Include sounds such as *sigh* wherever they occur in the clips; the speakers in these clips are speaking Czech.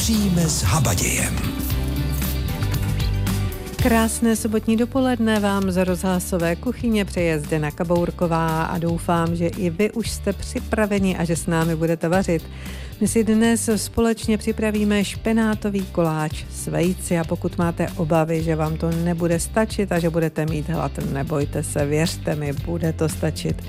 Vaříme s habadějem. Krásné sobotní dopoledne vám z rozhlasové kuchyně přeje Zdena Kabourková a doufám, že i vy už jste připraveni a že s námi budete vařit. My si dnes společně připravíme špenátový koláč s vejci a pokud máte obavy, že vám to nebude stačit a že budete mít hlad, nebojte se, věřte mi, bude to stačit.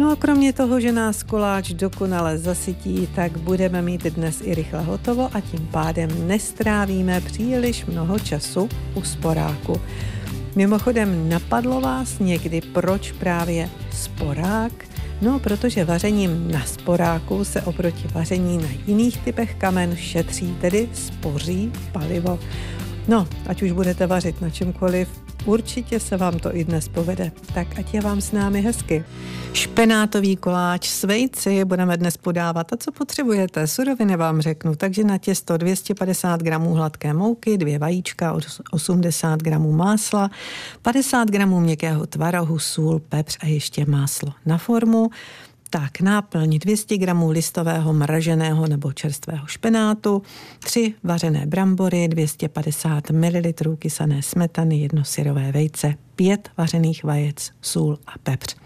No a kromě toho, že nás koláč dokonale zasytí, tak budeme mít dnes i rychle hotovo a tím pádem nestrávíme příliš mnoho času u sporáku. Mimochodem, napadlo vás někdy, proč právě sporák? No, protože vařením na sporáku se oproti vaření na jiných typech kamen šetří, tedy spoří palivo. No, ať už budete vařit na čemkoliv, určitě se vám to i dnes povede. Tak ať je vám s námi hezky. Špenátový koláč s vejci budeme dnes podávat. A co potřebujete? Suroviny vám řeknu. Takže na těsto 250 gramů hladké mouky, dvě vajíčka, 80 gramů másla, 50 gramů měkkého tvarohu, sůl, pepř a ještě máslo na formu. Tak náplň 200 gramů listového mraženého nebo čerstvého špenátu, 3 vařené brambory, 250 ml kysané smetany, jedno syrové vejce, 5 vařených vajec, sůl a pepř.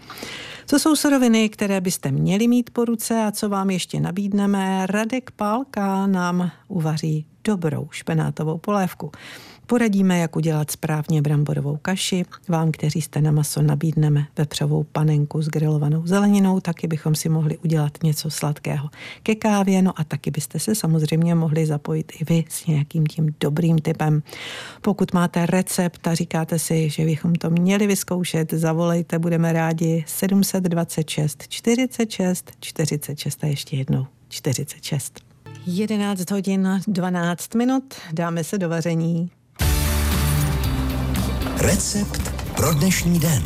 Co jsou suroviny, které byste měli mít po ruce a co vám ještě nabídneme? Radek Pálka nám uvaří dobrou špenátovou polévku. Poradíme, jak udělat správně bramborovou kaši. Vám, kteří jste na maso, nabídneme vepřovou panenku s grilovanou zeleninou, taky bychom si mohli udělat něco sladkého ke kávě, no a taky byste se samozřejmě mohli zapojit i vy s nějakým tím dobrým typem. Pokud máte recept a říkáte si, že bychom to měli vyzkoušet, zavolejte, budeme rádi 726 46 46 a ještě jednou 46. 11 hodin 12 minut, dáme se do vaření. Recept pro dnešní den.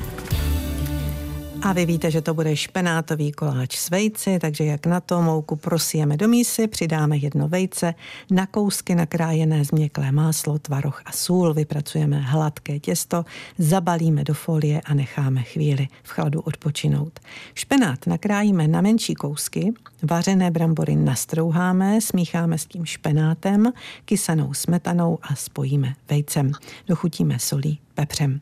A vy víte, že to bude špenátový koláč s vejci, takže jak na to mouku prosijeme do mísy, přidáme jedno vejce, na kousky nakrájené změklé máslo, tvaroh a sůl, vypracujeme hladké těsto, zabalíme do folie a necháme chvíli v chladu odpočinout. Špenát nakrájíme na menší kousky, vařené brambory nastrouháme, smícháme s tím špenátem, kysanou smetanou a spojíme vejcem. Dochutíme solí, pepřem.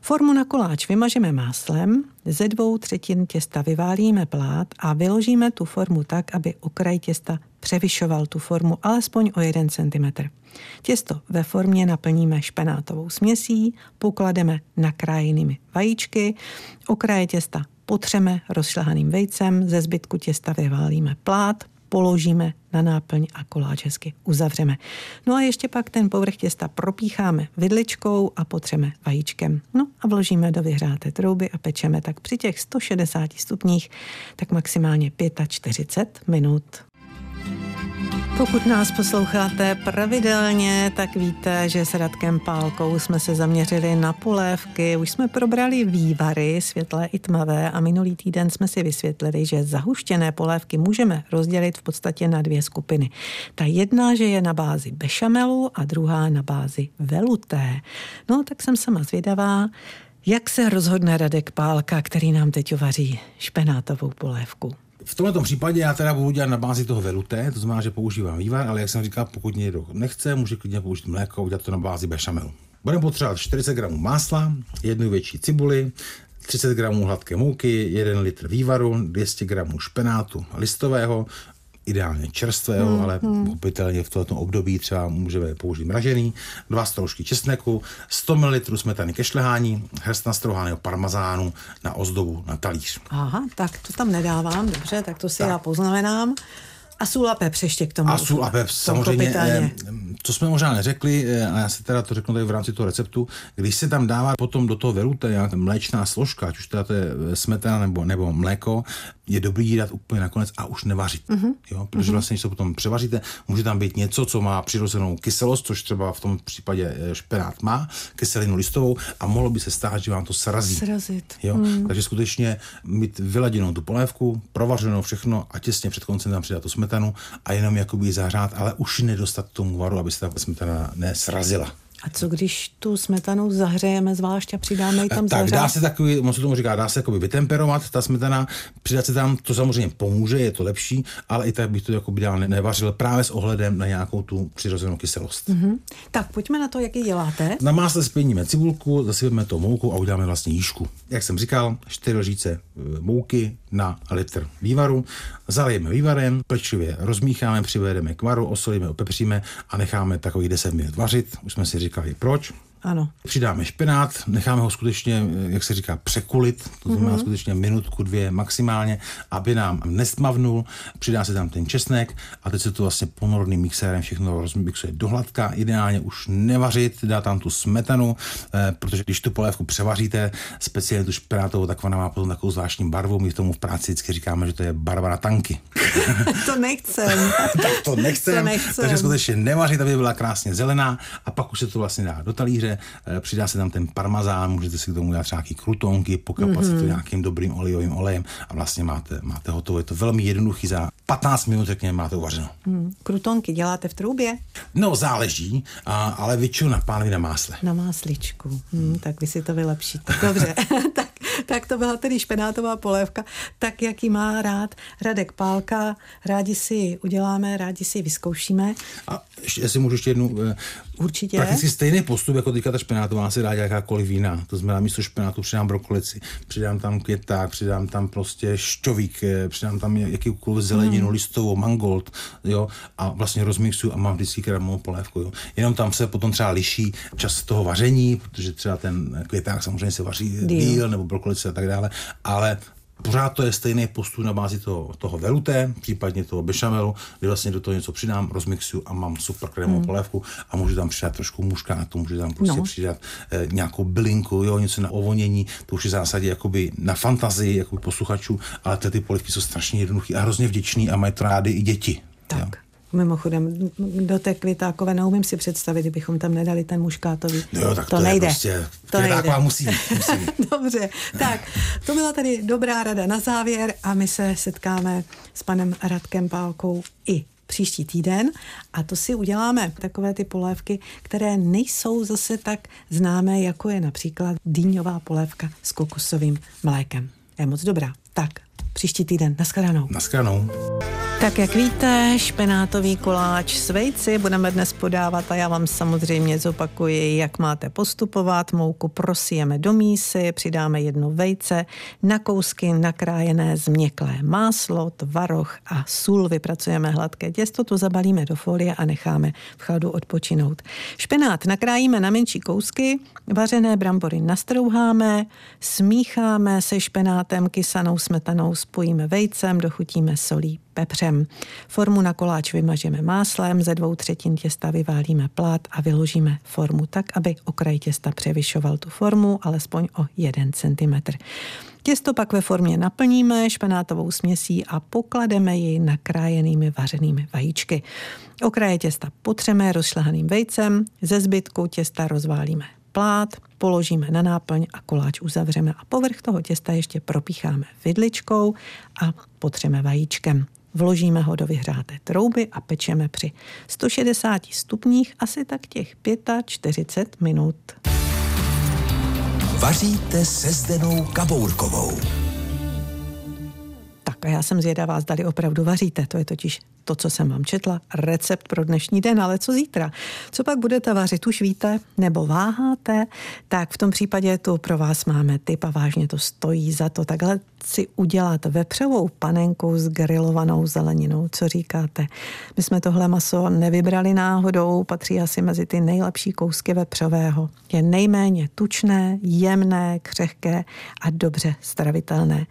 Formu na koláč vymažeme máslem, ze dvou třetin těsta vyválíme plát a vyložíme tu formu tak, aby okraj těsta převyšoval tu formu alespoň o 1 cm. Těsto ve formě naplníme špenátovou směsí, poklademe nakrájenými vajíčky, okraje těsta potřeme rozšlehaným vejcem, ze zbytku těsta vyválíme plát, položíme na náplň a koláč hezky uzavřeme. No a ještě pak ten povrch těsta propícháme vidličkou a potřeme vajíčkem. No a vložíme do vyhráté trouby a pečeme tak při těch 160 stupních tak maximálně 45 minut. Pokud nás posloucháte pravidelně, tak víte, že s Radkem Pálkou jsme se zaměřili na polévky. Už jsme probrali vývary, světlé i tmavé a minulý týden jsme si vysvětlili, že zahuštěné polévky můžeme rozdělit v podstatě na dvě skupiny. Ta jedna, že je na bázi bešamelu a druhá na bázi veluté. No, tak jsem sama zvědavá, jak se rozhodne Radek Pálka, který nám teď uvaří špenátovou polévku. V tomto případě já teda budu dělat na bázi toho veluté, to znamená, že používám vývar, ale jak jsem říkal, pokud někdo nechce, může klidně použít mléko, udělat to na bázi bešamelu. Budeme potřebovat 40 gramů másla, jednu větší cibuli, 30 gramů hladké mouky, 1 litr vývaru, 200 gramů špenátu listového, ideálně čerstvého, hmm, ale hmm. v tomto období třeba můžeme použít mražený, dva stroužky česneku, 100 ml smetany ke šlehání, hrst nastrouhaného parmazánu na ozdobu na talíř. Aha, tak to tam nedávám, dobře, tak to si tak. já poznamenám. A sůl a pepř ještě k tomu. A sůl a pepř, samozřejmě. Eh, co jsme možná neřekli, eh, a já se teda to řeknu tady v rámci toho receptu, když se tam dává potom do toho veluté nějaká mléčná složka, ať už teda to je smetana nebo, nebo mléko, je dobrý jí dát úplně nakonec a už nevařit. Mm-hmm. Jo? Protože mm-hmm. vlastně, když to potom převaříte, může tam být něco, co má přirozenou kyselost, což třeba v tom případě eh, špenát má, kyselinu listovou a mohlo by se stát, že vám to srazí. Srazit. Jo? Mm. Takže skutečně mít vyladěnou tu polévku, provařenou všechno a těsně před koncem tam přidat tu smetanu a jenom jakoby zahřát, ale už nedostat tomu varu, aby se ta smetana nesrazila. A co když tu smetanu zahřejeme zvlášť a přidáme ji tam tak zahřát? dá se takový, on se tomu říká, dá se jakoby vytemperovat ta smetana, přidat se tam, to samozřejmě pomůže, je to lepší, ale i tak bych to jako by dál ne- nevařil právě s ohledem na nějakou tu přirozenou kyselost. Mm-hmm. Hm? Tak pojďme na to, jak ji děláte. Na másle spěníme cibulku, zasypeme to moukou a uděláme vlastně jížku. Jak jsem říkal, 4 lžíce e, mouky na litr vývaru, zalijeme vývarem, pečlivě rozmícháme, přivedeme k varu, osolíme, opepříme a necháme takových 10 minut vařit. Už jsme si říkali proč. Ano. Přidáme špenát, necháme ho skutečně, jak se říká, překulit, to znamená mm-hmm. skutečně minutku, dvě maximálně, aby nám nestmavnul, přidá se tam ten česnek a teď se to vlastně ponorným mixérem všechno rozmixuje do hladka, ideálně už nevařit, dá tam tu smetanu, eh, protože když tu polévku převaříte, speciálně tu špenátovou, tak ona má potom takovou zvláštní barvu, my v tomu v práci vždycky říkáme, že to je barva na tanky. *laughs* to nechcem. *laughs* tak to nechcem, To nechcem. takže skutečně nevařit, aby byla krásně zelená a pak už se to vlastně dá do talíře, eh, přidá se tam ten parmazán, můžete si k tomu dát třeba nějaký krutonky, pokapat mm-hmm. si to nějakým dobrým olivovým olejem a vlastně máte, máte hotovo. Je to velmi jednoduchý, za 15 minut, řekněme, máte uvařeno. Hm, Krutonky děláte v troubě? No, záleží, a, ale většinou na pánvi na másle. Na másličku. Hm, tak vy si to vylepšíte. Dobře, *laughs* *laughs* tak, tak to byla tedy špenátová polévka, tak jak ji má rád Radek Pálka. Rádi si ji uděláme, rádi si ji vyzkoušíme. A ještě, jestli můžu ještě jednu, eh, Určitě. prakticky stejný postup, jako teďka ta špenátová se dá jakákoliv jiná. To znamená, místo špenátu přidám brokolici, přidám tam květák, přidám tam prostě šťovík, eh, přidám tam jakýkoliv zeleninu, hmm. listovou, mangold, jo, a vlastně rozmixuju a mám vždycky kremovou polévku, jo. Jenom tam se potom třeba liší čas toho vaření, protože třeba ten květák samozřejmě se vaří díl, díl nebo brokolice a tak dále, ale Pořád to je stejný postup na bázi toho, toho veluté, případně toho bešamelu, kdy vlastně do toho něco přidám, rozmixuju a mám super krémovou hmm. polévku a můžu tam přidat trošku muškátu, můžu tam prostě No. přidat eh, nějakou bylinku, jo, něco na ovonění, to už je v zásadě jakoby na fantazii jakoby posluchačů, ale ty, ty polévky jsou strašně jednoduché a hrozně vděčný a mají to rády i děti. Tak. Jo. Mimochodem, do té květákové neumím si představit, kdybychom tam nedali ten muškátový. No jo, tak to, to, nejde. je prostě, to nejde. musí, musí. *laughs* Dobře, tak to byla tady dobrá rada na závěr a my se setkáme s panem Radkem Pálkou i příští týden a to si uděláme takové ty polévky, které nejsou zase tak známé, jako je například dýňová polévka s kokosovým mlékem. Je moc dobrá. Tak, příští týden. Naschledanou. Naschledanou. Tak jak víte, špenátový koláč s vejci budeme dnes podávat a já vám samozřejmě zopakuji, jak máte postupovat. Mouku prosijeme do mísy, přidáme jedno vejce, na kousky nakrájené změklé máslo, tvaroh a sůl. Vypracujeme hladké těsto, to zabalíme do folie a necháme v chladu odpočinout. Špenát nakrájíme na menší kousky, vařené brambory nastrouháme, smícháme se špenátem, kysanou smetanou, spojíme vejcem, dochutíme solí, pepřem. Formu na koláč vymažeme máslem, ze dvou třetin těsta vyválíme plát a vyložíme formu tak, aby okraj těsta převyšoval tu formu alespoň o 1 cm. Těsto pak ve formě naplníme špenátovou směsí a poklademe ji nakrájenými vařenými vajíčky. Okraje těsta potřeme rozšlehaným vejcem, ze zbytku těsta rozválíme plát, položíme na náplň a koláč uzavřeme a povrch toho těsta ještě propícháme vidličkou a potřeme vajíčkem. Vložíme ho do vyhřáté trouby a pečeme při 160 stupních asi tak těch 45 minut. Vaříte se Zdenou Kabourkovou. Tak a já jsem zvědavá, zdali opravdu vaříte. To je totiž to, co jsem vám četla, recept pro dnešní den, ale co zítra? Co pak budete vařit, už víte, nebo váháte? Tak v tom případě tu pro vás máme tip a vážně to stojí za to. Takhle si udělat vepřovou panenku s grilovanou zeleninou. Co říkáte? My jsme tohle maso nevybrali náhodou, patří asi mezi ty nejlepší kousky vepřového. Je nejméně tučné, jemné, křehké a dobře stravitelné.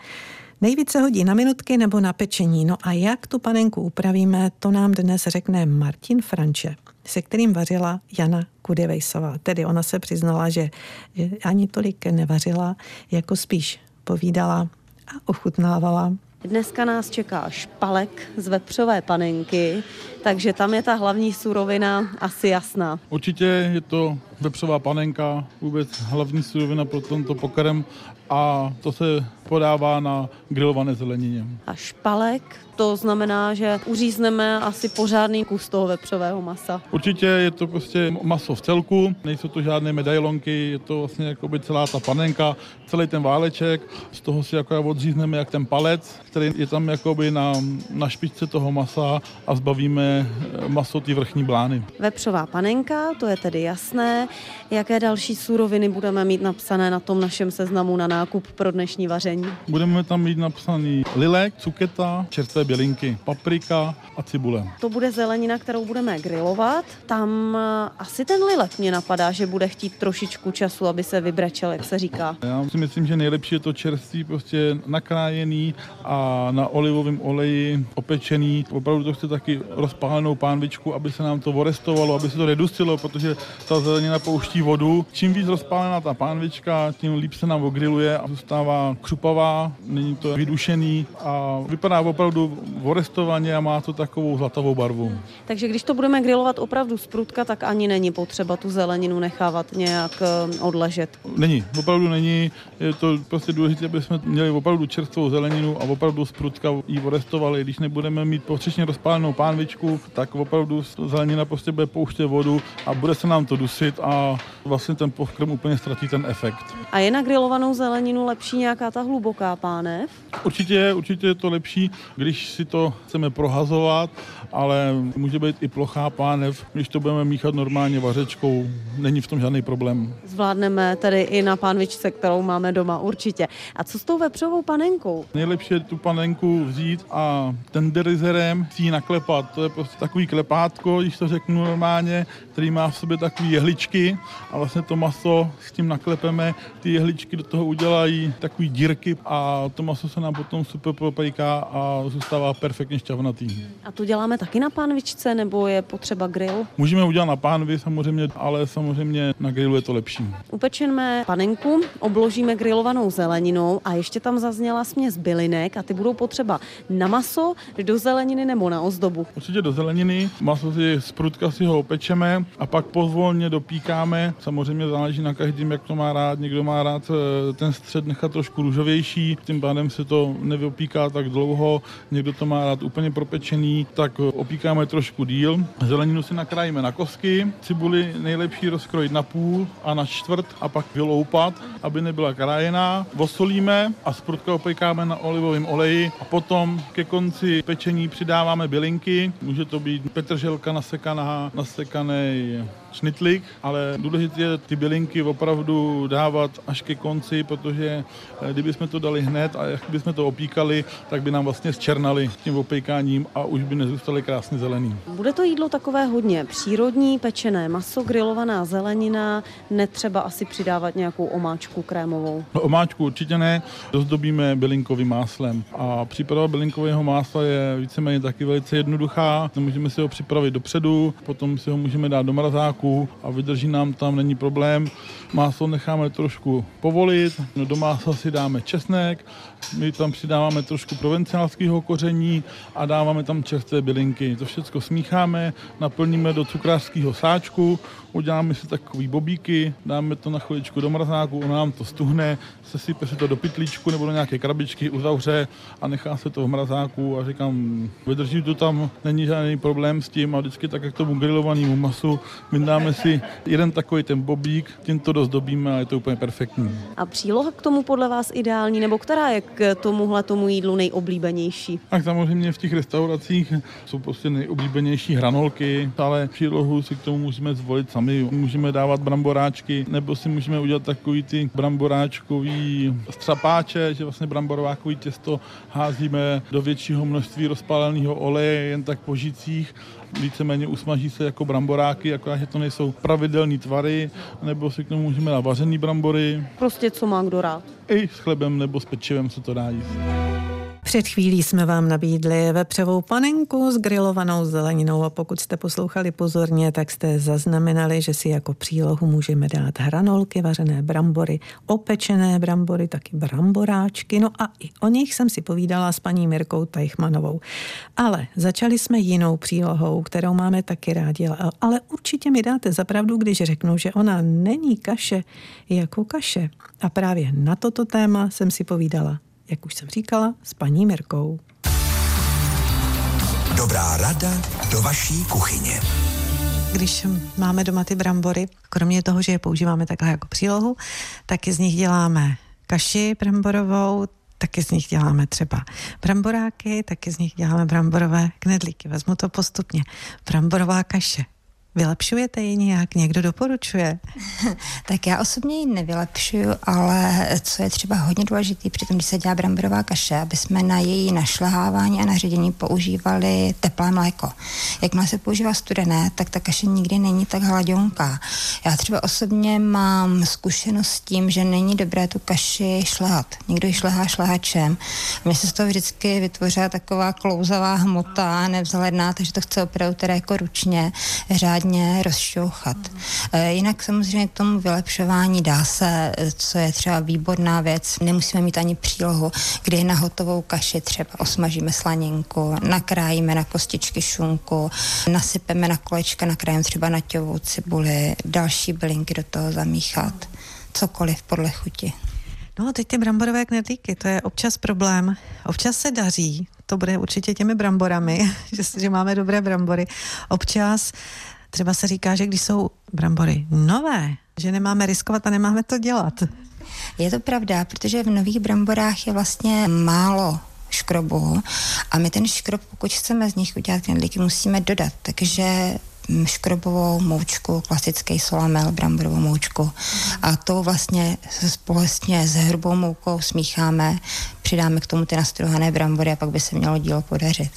Nejvíce hodí na minutky nebo na pečení. No a jak tu panenku upravíme, to nám dnes řekne Martin Franče, se kterým vařila Jana Kudevejsová. Tedy ona se přiznala, že že ani tolik nevařila, jako spíš povídala a ochutnávala. Dneska nás čeká špalek z vepřové panenky, takže tam je ta hlavní surovina asi jasná. Určitě je to vepřová panenka, vůbec hlavní surovina pro tento pokrm a to se podává na grilované zelenině. A špalek, to znamená, že uřízneme asi pořádný kus toho vepřového masa. Určitě je to prostě maso v celku, nejsou to žádné medailonky, je to vlastně jako by celá ta panenka, celý ten váleček, z toho si jako odřízneme jak ten palec, který je tam jakoby na, na špičce toho masa a zbavíme eh, maso ty vrchní blány. Vepřová panenka, to je tedy jasné. Jaké další suroviny budeme mít napsané na tom našem seznamu na nákup pro dnešní vaření? Budeme tam mít napsaný lilek, cuketa, čerstvé bělinky, paprika a cibule. To bude zelenina, kterou budeme grilovat. Tam eh, asi ten lilek mě napadá, že bude chtít trošičku času, aby se vybrečel, jak se říká. Já si myslím, že nejlepší je to čerstvý, prostě nakrájený a na olivovém oleji opečený. Opravdu to chce taky rozpálenou pánvičku, aby se nám to vorestovalo, aby se to redustilo, protože ta zelenina pouští vodu. Čím víc rozpálená ta pánvička, tím líp se nám ogriluje a zůstává křupavá, není to vydušený a vypadá opravdu vorestovaně a má to takovou zlatovou barvu. Takže když to budeme grilovat opravdu z prutka, tak ani není potřeba tu zeleninu nechávat nějak eh, odležet. Není, opravdu není. Je to prostě důležité, aby jsme měli opravdu čerstvou zeleninu a opravdu z prutka ji vorestovali. Když nebudeme mít potřečně rozpálenou pánvičku, tak opravdu zelenina prostě bude pouštět vodu a bude se nám to dusit a vlastně ten pokrm úplně ztratí ten efekt. A je na grilovanou zeleninu lepší nějaká ta hluboká pánev? Určitě, určitě je to lepší, když si to chceme prohazovat, ale může být i plochá pánev, když to budeme míchat normálně vařečkou, není v tom žádný problém. Zvládneme tedy i na pánvičce, kterou máme doma určitě. A co s tou vepřovou panenkou? Nejlepší je tu panenku vzít a tenderizerem si ji naklepat. To je prostě takový klepátko, když to řeknu normálně, který má v sobě takové jehličky a vlastně to maso s tím naklepeme, ty jehličky do toho udělají takové dírky a to maso se nám potom super propejká a zůstává perfektně šťavnatý. A to děláme taky na pánvičce, nebo je potřeba grill? Můžeme udělat na pánvi samozřejmě, ale samozřejmě na grilu je to lepší. Upečeme panenku, obložíme grilovanou zeleninou a ještě tam zazněla směs bylinek a ty budou potřeba na maso, do zeleniny nebo na ozdobu. Určitě do zeleniny, maso si z prutka si ho opečeme a pak pozvolně dopíkáme. Samozřejmě záleží na každém, jak to má rád. Někdo má rád eh, ten střed nechat trošku růžovější, tím pádem se to nevyopíká tak dlouho. Někdo to má rád úplně propečený, tak opíkáme trošku díl. Zeleninu si nakrájíme na kosky, cibuli nejlepší rozkrojit na půl a na čtvrt a pak vyloupat, aby nebyla krájená. Vosolíme a z prutka opékáme na olivovém oleji a potom ke konci pečení přidáváme bylinky. Může to být petrželka nasekaná, nasekaný šnitlik, ale důležité je ty bylinky opravdu dávat až ke konci, protože eh, kdybychom to dali hned a jak bychom to opíkali, tak by nám vlastně zčernali tím opékáním a už by nezůstaly krásně zelený. Bude to jídlo takové hodně přírodní, pečené maso, grilovaná zelenina, netřeba asi přidávat nějakou omáčku krémovou. No, omáčku určitě ne, dozdobíme bylinkovým máslem a příprava bylinkového másla je víceméně taky velice jednoduchá. Můžeme si ho připravit dopředu, potom si ho můžeme dát do mrazáku, chvilku a vydrží nám tam, není problém. Máslo necháme trošku povolit, do másla si dáme česnek, my tam přidáváme trošku provenciálského koření a dáváme tam čerstvé bylinky. To všechno smícháme, naplníme do cukrářského sáčku, uděláme si takový bobíky, dáme to na chviličku do mrazáku, ono nám to stuhne, sesype se to do pytlíčku nebo do nějaké krabičky, uzavře a nechá se to v mrazáku a říkám, vydrží to tam, není žádný problém s tím a vždycky tak, jak tomu grilovanému masu, my dáme si jeden takový ten bobík, tím to dozdobíme a je to úplně perfektní. A příloha k tomu podle vás ideální, nebo která je k tomuhle tomu jídlu nejoblíbenější? Tak samozřejmě v těch restauracích jsou prostě nejoblíbenější hranolky, ale přílohu si k tomu musíme zvolit sami. Můžeme dávat bramboráčky, nebo si můžeme udělat takový ty bramboráčkový střapáče, že vlastně bramborákový těsto házíme do většího množství rozpáleného oleje jen tak po žicích víceméně usmaží se jako bramboráky, akorát, že to nejsou pravidelné tvary, nebo si k tomu můžeme dát vařený brambory. Prostě co má kdo rád. I s chlebem nebo s pečivem se to dá jíst. Před chvílí jsme vám nabídli vepřovou panenku s grilovanou zeleninou a pokud jste poslouchali pozorně, tak jste zaznamenali, že si jako přílohu můžeme dát hranolky, vařené brambory, opečené brambory, taky bramboráčky, no a i o nich jsem si povídala s paní Mirkou Tajchmanovou. Ale začali jsme jinou přílohou, kterou máme taky rádi, ale určitě mi dáte zapravdu, když řeknu, že ona není kaše jako kaše. A právě na toto téma jsem si povídala jak už jsem říkala, s paní Mirkou. Dobrá rada do vaší kuchyně. Když máme doma ty brambory, kromě toho, že je používáme takhle jako přílohu, taky z nich děláme kaši bramborovou, taky z nich děláme třeba bramboráky, taky z nich děláme bramborové knedlíky. Vezmu to postupně. Bramborová kaše. Vylepšujete ji nějak? Někdo doporučuje? *laughs* tak já osobně ji nevylepšuju, ale co je třeba hodně důležité při tom, když se dělá bramborová kaše, aby jsme na její našlehávání a naředění používali teplé mléko. Jakmile se používá studené, tak ta kaše nikdy není tak hladionká. Já třeba osobně mám zkušenost s tím, že není dobré tu kaši šlehat. Někdo ji šlehá šlehačem. Mně se z toho vždycky vytvořila taková klouzavá hmota, nevzhledná, takže to chce opravdu teda jako ručně řádně řádně rozšouchat. Mm. Jinak samozřejmě k tomu vylepšování dá se, co je třeba výborná věc, nemusíme mít ani přílohu, kdy na hotovou kaši třeba osmažíme slaninku, nakrájíme na kostičky šunku, nasypeme na kolečka, nakrájíme třeba na ťovou cibuli, další bylinky do toho zamíchat, cokoliv podle chuti. No a teď ty bramborové knedlíky, to je občas problém. Občas se daří, to bude určitě těmi bramborami, *laughs* že, že máme dobré brambory. Občas Třeba se říká, že když jsou brambory nové, že nemáme riskovat a nemáme to dělat. Je to pravda, protože v nových bramborách je vlastně málo škrobu a my ten škrob, pokud chceme z nich udělat knedlíky, musíme dodat. Takže škrobovou moučku, klasický solamel, bramborovou moučku. A to vlastně společně s hrubou moukou smícháme, přidáme k tomu ty nastruhané brambory a pak by se mělo dílo podařit.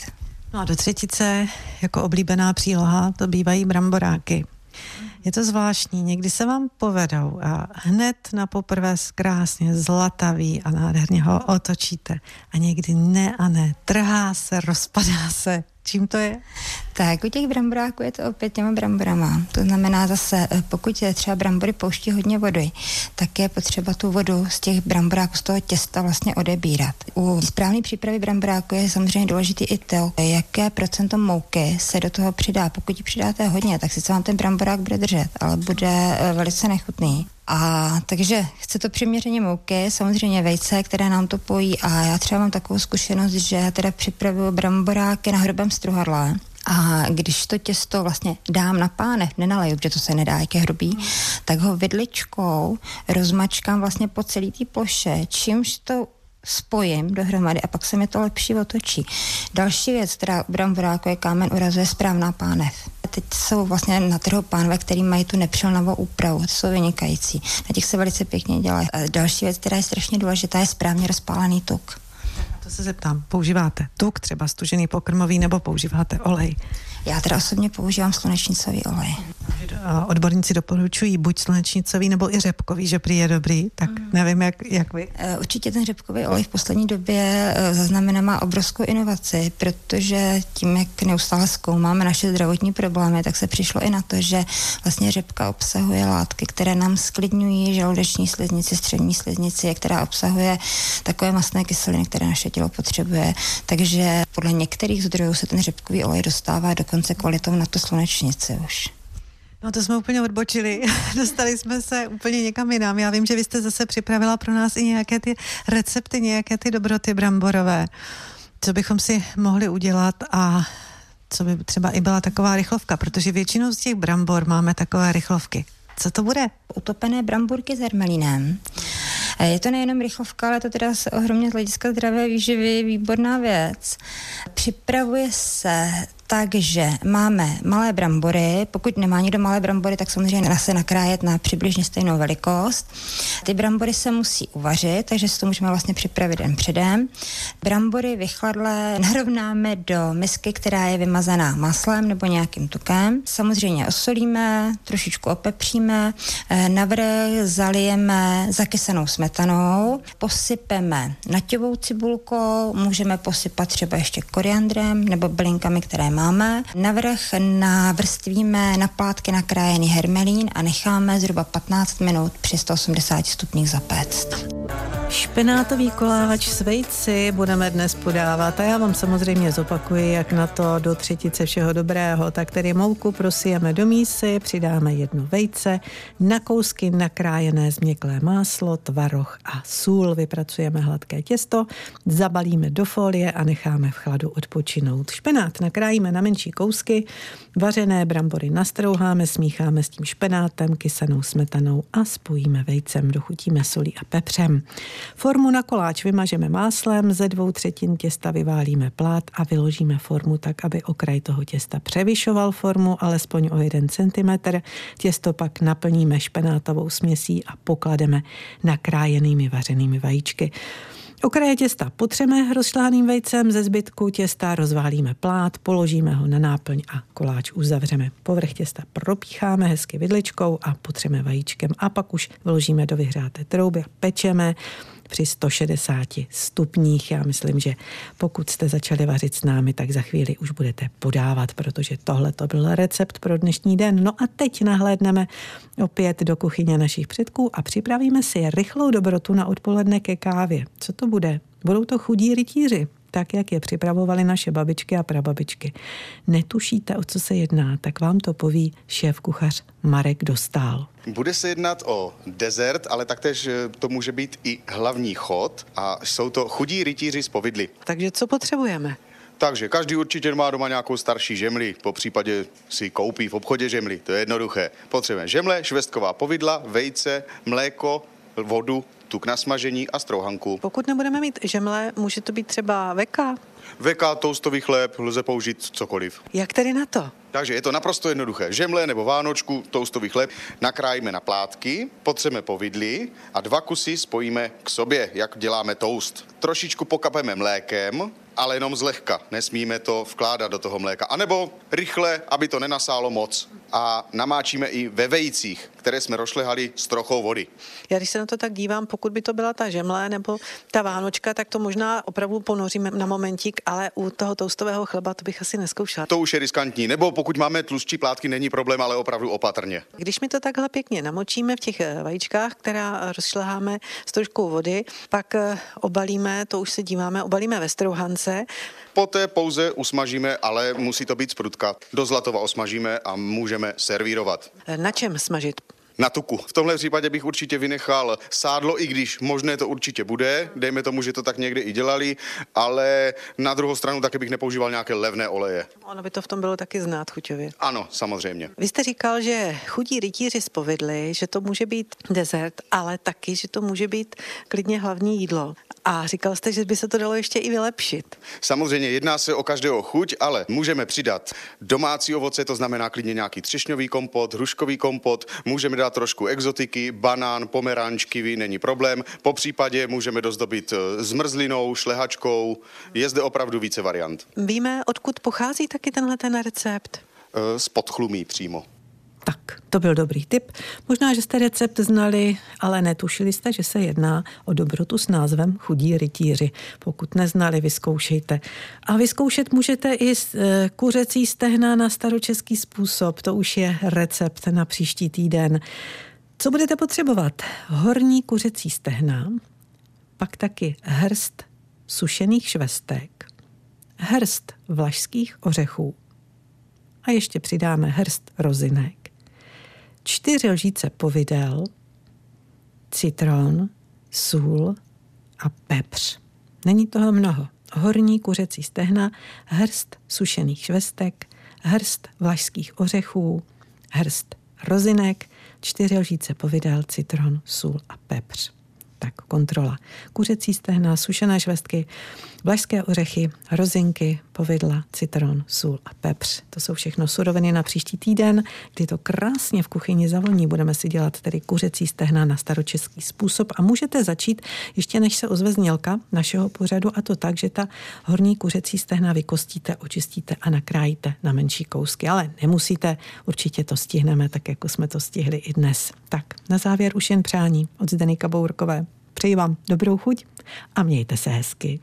No a do třetice jako oblíbená příloha to bývají bramboráky. Je to zvláštní, někdy se vám povedou a hned na poprvé krásně zlatavý a nádherně ho otočíte. A někdy ne a ne, trhá se, rozpadá se, Čím to je? Tak, u těch bramboráků je to opět těma bramborama. To znamená zase, eh, pokud je třeba brambory pouští hodně vody, tak je potřeba tu vodu z těch bramboráků, z toho těsta vlastně odebírat. U správné přípravy bramboráku je samozřejmě důležitý i to, jaké procento mouky se do toho přidá. Pokud ji přidáte hodně, tak sice vám ten bramborák bude držet, ale bude eh, velice nechutný. A takže chce to přiměřeně mouky, samozřejmě vejce, které nám to pojí a já třeba mám takovou zkušenost, že teda připravuju bramboráky na hrubém struhadle a když to těsto vlastně dám na pánev, nenaleju, protože to se nedá, jak je hrubý, mm. tak ho vidličkou rozmačkám vlastně po celý té ploše, čímž to spojím dohromady a pak se mi to lepší otočí. Další věc, která u bramboráku je kámen urazuje správná pánev. Teď jsou vlastně na trhu pánve, který mají tu nepřilnavou úpravu, to jsou vynikající. Na těch se velice pěkně dělá. A další věc, která je strašně důležitá, je správně rozpálený tuk. To se zeptám, používáte tuk, třeba stužený pokrmový, nebo používáte olej? Já teda osobně používám slunečnicový olej. Odborníci doporučují buď slunečnicový nebo i řepkový, že prý je dobrý, tak mm. nevím, jak, jak vy. Eh, určitě ten řepkový olej v poslední době eh, zaznamená má obrovskou inovaci, protože tím, jak neustále zkoumáme naše zdravotní problémy, tak se přišlo i na to, že vlastně řepka obsahuje látky, které nám sklidňují žaludeční sliznici, střední sliznici, která obsahuje takové masné kyseliny, které naše tělo potřebuje. Takže podle některých zdrojů se ten řepkový olej dostává dokonce kvalitou na to slunečnici už. No to jsme úplně odbočili. *laughs* Dostali jsme se úplně někam jinam. Já vím, že vy jste zase připravila pro nás i nějaké ty recepty, nějaké ty dobroty bramborové. Co bychom si mohli udělat a co by třeba i byla taková rychlovka, protože většinou z těch brambor máme takové rychlovky. Co to bude? Utopené bramburky s hermelínem. Je to nejenom rychlovka, ale to teda ohromně z hlediska zdravé výživy výborná věc. Připravuje se Takže máme malé brambory, pokud nemá někdo malé brambory, tak samozřejmě se nakrájet na přibližně stejnou velikost. Ty brambory se musí uvařit, takže si to můžeme vlastně připravit den předem. Brambory vychladlé *laughs* narovnáme do misky, která je vymazaná maslem nebo nějakým tukem. Samozřejmě osolíme, trošičku opepříme, eh, navrh zalijeme zakysanou smetanou, posypeme naťovou cibulkou, můžeme posypat třeba ještě koriandrem nebo bylinkami, které máme. Navrh navrstvíme na plátky nakrájený hermelín a necháme zhruba 15 minut při 180 stupních zapéct. Špenátový koláč s vejci budeme dnes podávat a já vám samozřejmě zopakuji, jak na to do třetice všeho dobrého. Tak tedy mouku prosijeme do mísy, přidáme jednu vejce, na kousky nakrájené změklé máslo, tvaroh a sůl. Vypracujeme hladké těsto, zabalíme do folie a necháme v chladu odpočinout. Špenát nakrájíme na menší kousky, vařené brambory nastrouháme, smícháme s tím špenátem, kysanou smetanou a spojíme vejcem, dochutíme solí a pepřem. Formu na koláč vymažeme máslem, ze dvou třetin těsta vyválíme plát a vyložíme formu tak, aby okraj toho těsta převyšoval formu alespoň o 1 cm. Těsto pak naplníme špenátovou směsí a poklademe nakrájenými vařenými vajíčky. Okraje těsta potřeme rozšláným vejcem, ze zbytku těsta rozválíme plát, položíme ho na náplň a koláč uzavřeme. Povrch těsta propícháme hezky vidličkou a potřeme vajíčkem a pak už vložíme do vyhřáté trouby a pečeme při 160 stupních. Já myslím, že pokud jste začali vařit s námi, tak za chvíli už budete podávat, protože tohle to byl recept pro dnešní den. No a teď nahlédneme opět do kuchyně našich předků a připravíme si rychlou dobrotu na odpoledne ke kávě. Co to bude? Budou to chudí rytíři tak, jak je připravovali naše babičky a prababičky. Netušíte, o co se jedná, tak vám to poví šéf kuchař Marek Dostál. Bude se jednat o dezert, ale taktéž eh, to může být i hlavní chod a jsou to chudí rytíři z povidly. Takže co potřebujeme? Takže každý určitě má doma nějakou starší žemli, po případě si koupí v obchodě žemli, to je jednoduché. Potřebujeme žemle, švestková povidla, vejce, mléko, vodu, tuk na smažení a strouhanku. Pokud nebudeme mít žemle, může to být třeba veka? Veka, toustový chléb, lze použít cokoliv. Jak tedy na to? Takže je to naprosto jednoduché. Žemle nebo vánočku, toustový chléb, nakrájíme na plátky, potřeme povidly a dva kusy spojíme k sobě, jak děláme toast. Trošičku pokapeme mlékem, ale jenom zlehka. Nesmíme to vkládat do toho mléka. A nebo rychle, aby to nenasálo moc. A namáčíme i ve vejcích, které jsme rošlehali s trochou vody. Já když se na to tak dívám, pokud by to byla ta žemle nebo ta vánočka, tak to možná opravdu ponoříme na momentík, ale u toho toustového chleba to bych asi neskoušela. To už je riskantní. Nebo pokud máme tlustší plátky, není problém, ale opravdu opatrně. Když mi to takhle pěkně namočíme v těch eh, vajíčkách, která rozšleháme s troškou vody, pak eh, obalíme, to už se díváme, obalíme ve strouhance. Poté pouze usmažíme, ale musí to být sprutka. Do zlatova osmažíme a můžeme servírovat. Eh, Na čem smažit? Na tuku. V tomhle případě bych určitě vynechal sádlo, i když možné to určitě bude. Dejme tomu, že to tak někde i dělali, ale na druhou stranu taky bych nepoužíval nějaké levné oleje. Ono by to v tom bylo taky znát chuťově. Ano, samozřejmě. Vy jste říkal, že chudí rytíři spovidli, že to může být dezert, ale taky, že to může být klidně hlavní jídlo. A říkal jste, že by se to dalo ještě i vylepšit. Samozřejmě jedná se o každého chuť, ale můžeme přidat domácí ovoce, to znamená klidně nějaký třešňový kompot, hruškový kompot, můžeme dát trošku exotiky, banán, pomeranč, kiwi, není problém. Po případě můžeme dozdobit eh, zmrzlinou, šlehačkou, je zde opravdu více variant. Víme, odkud pochází taky tenhle ten recept? Eh, Z podchlumí přímo. Tak, to byl dobrý tip. Možná, že jste recept znali, ale netušili jste, že se jedná o dobrotu s názvem Chudí rytíři. Pokud neznali, vyzkoušejte. A vyzkoušet můžete i eh, kuřecí stehna na staročeský způsob. To už je recept na příští týden. Co budete potřebovat? Horní kuřecí stehna, pak taky hrst sušených švestek, hrst vlašských ořechů a ještě přidáme hrst rozinek, čtyři lžíce povidel, citron, sůl a pepř. Není toho mnoho. Horní kuřecí stehna, hrst sušených švestek, hrst vlašských ořechů, hrst rozinek, čtyři lžíce povidel, citron, sůl a pepř. Tak kontrola. Kuřecí stehna, sušené švestky, Vlašské ořechy, rozinky, povidla, citron, sůl a pepř. To jsou všechno suroviny na příští týden, kdy to krásně v kuchyni zavoní. Budeme si dělat tedy kuřecí stehna na staročeský způsob a můžete začít ještě než se ozve znělka našeho pořadu a to tak, že ta horní kuřecí stehna vykostíte, očistíte a nakrájíte na menší kousky. Ale nemusíte, určitě to stihneme, tak jako jsme to stihli i dnes. Tak, na závěr už jen přání od Zdeny Kabourkové. Přeji vám dobrou chuť a mějte se hezky.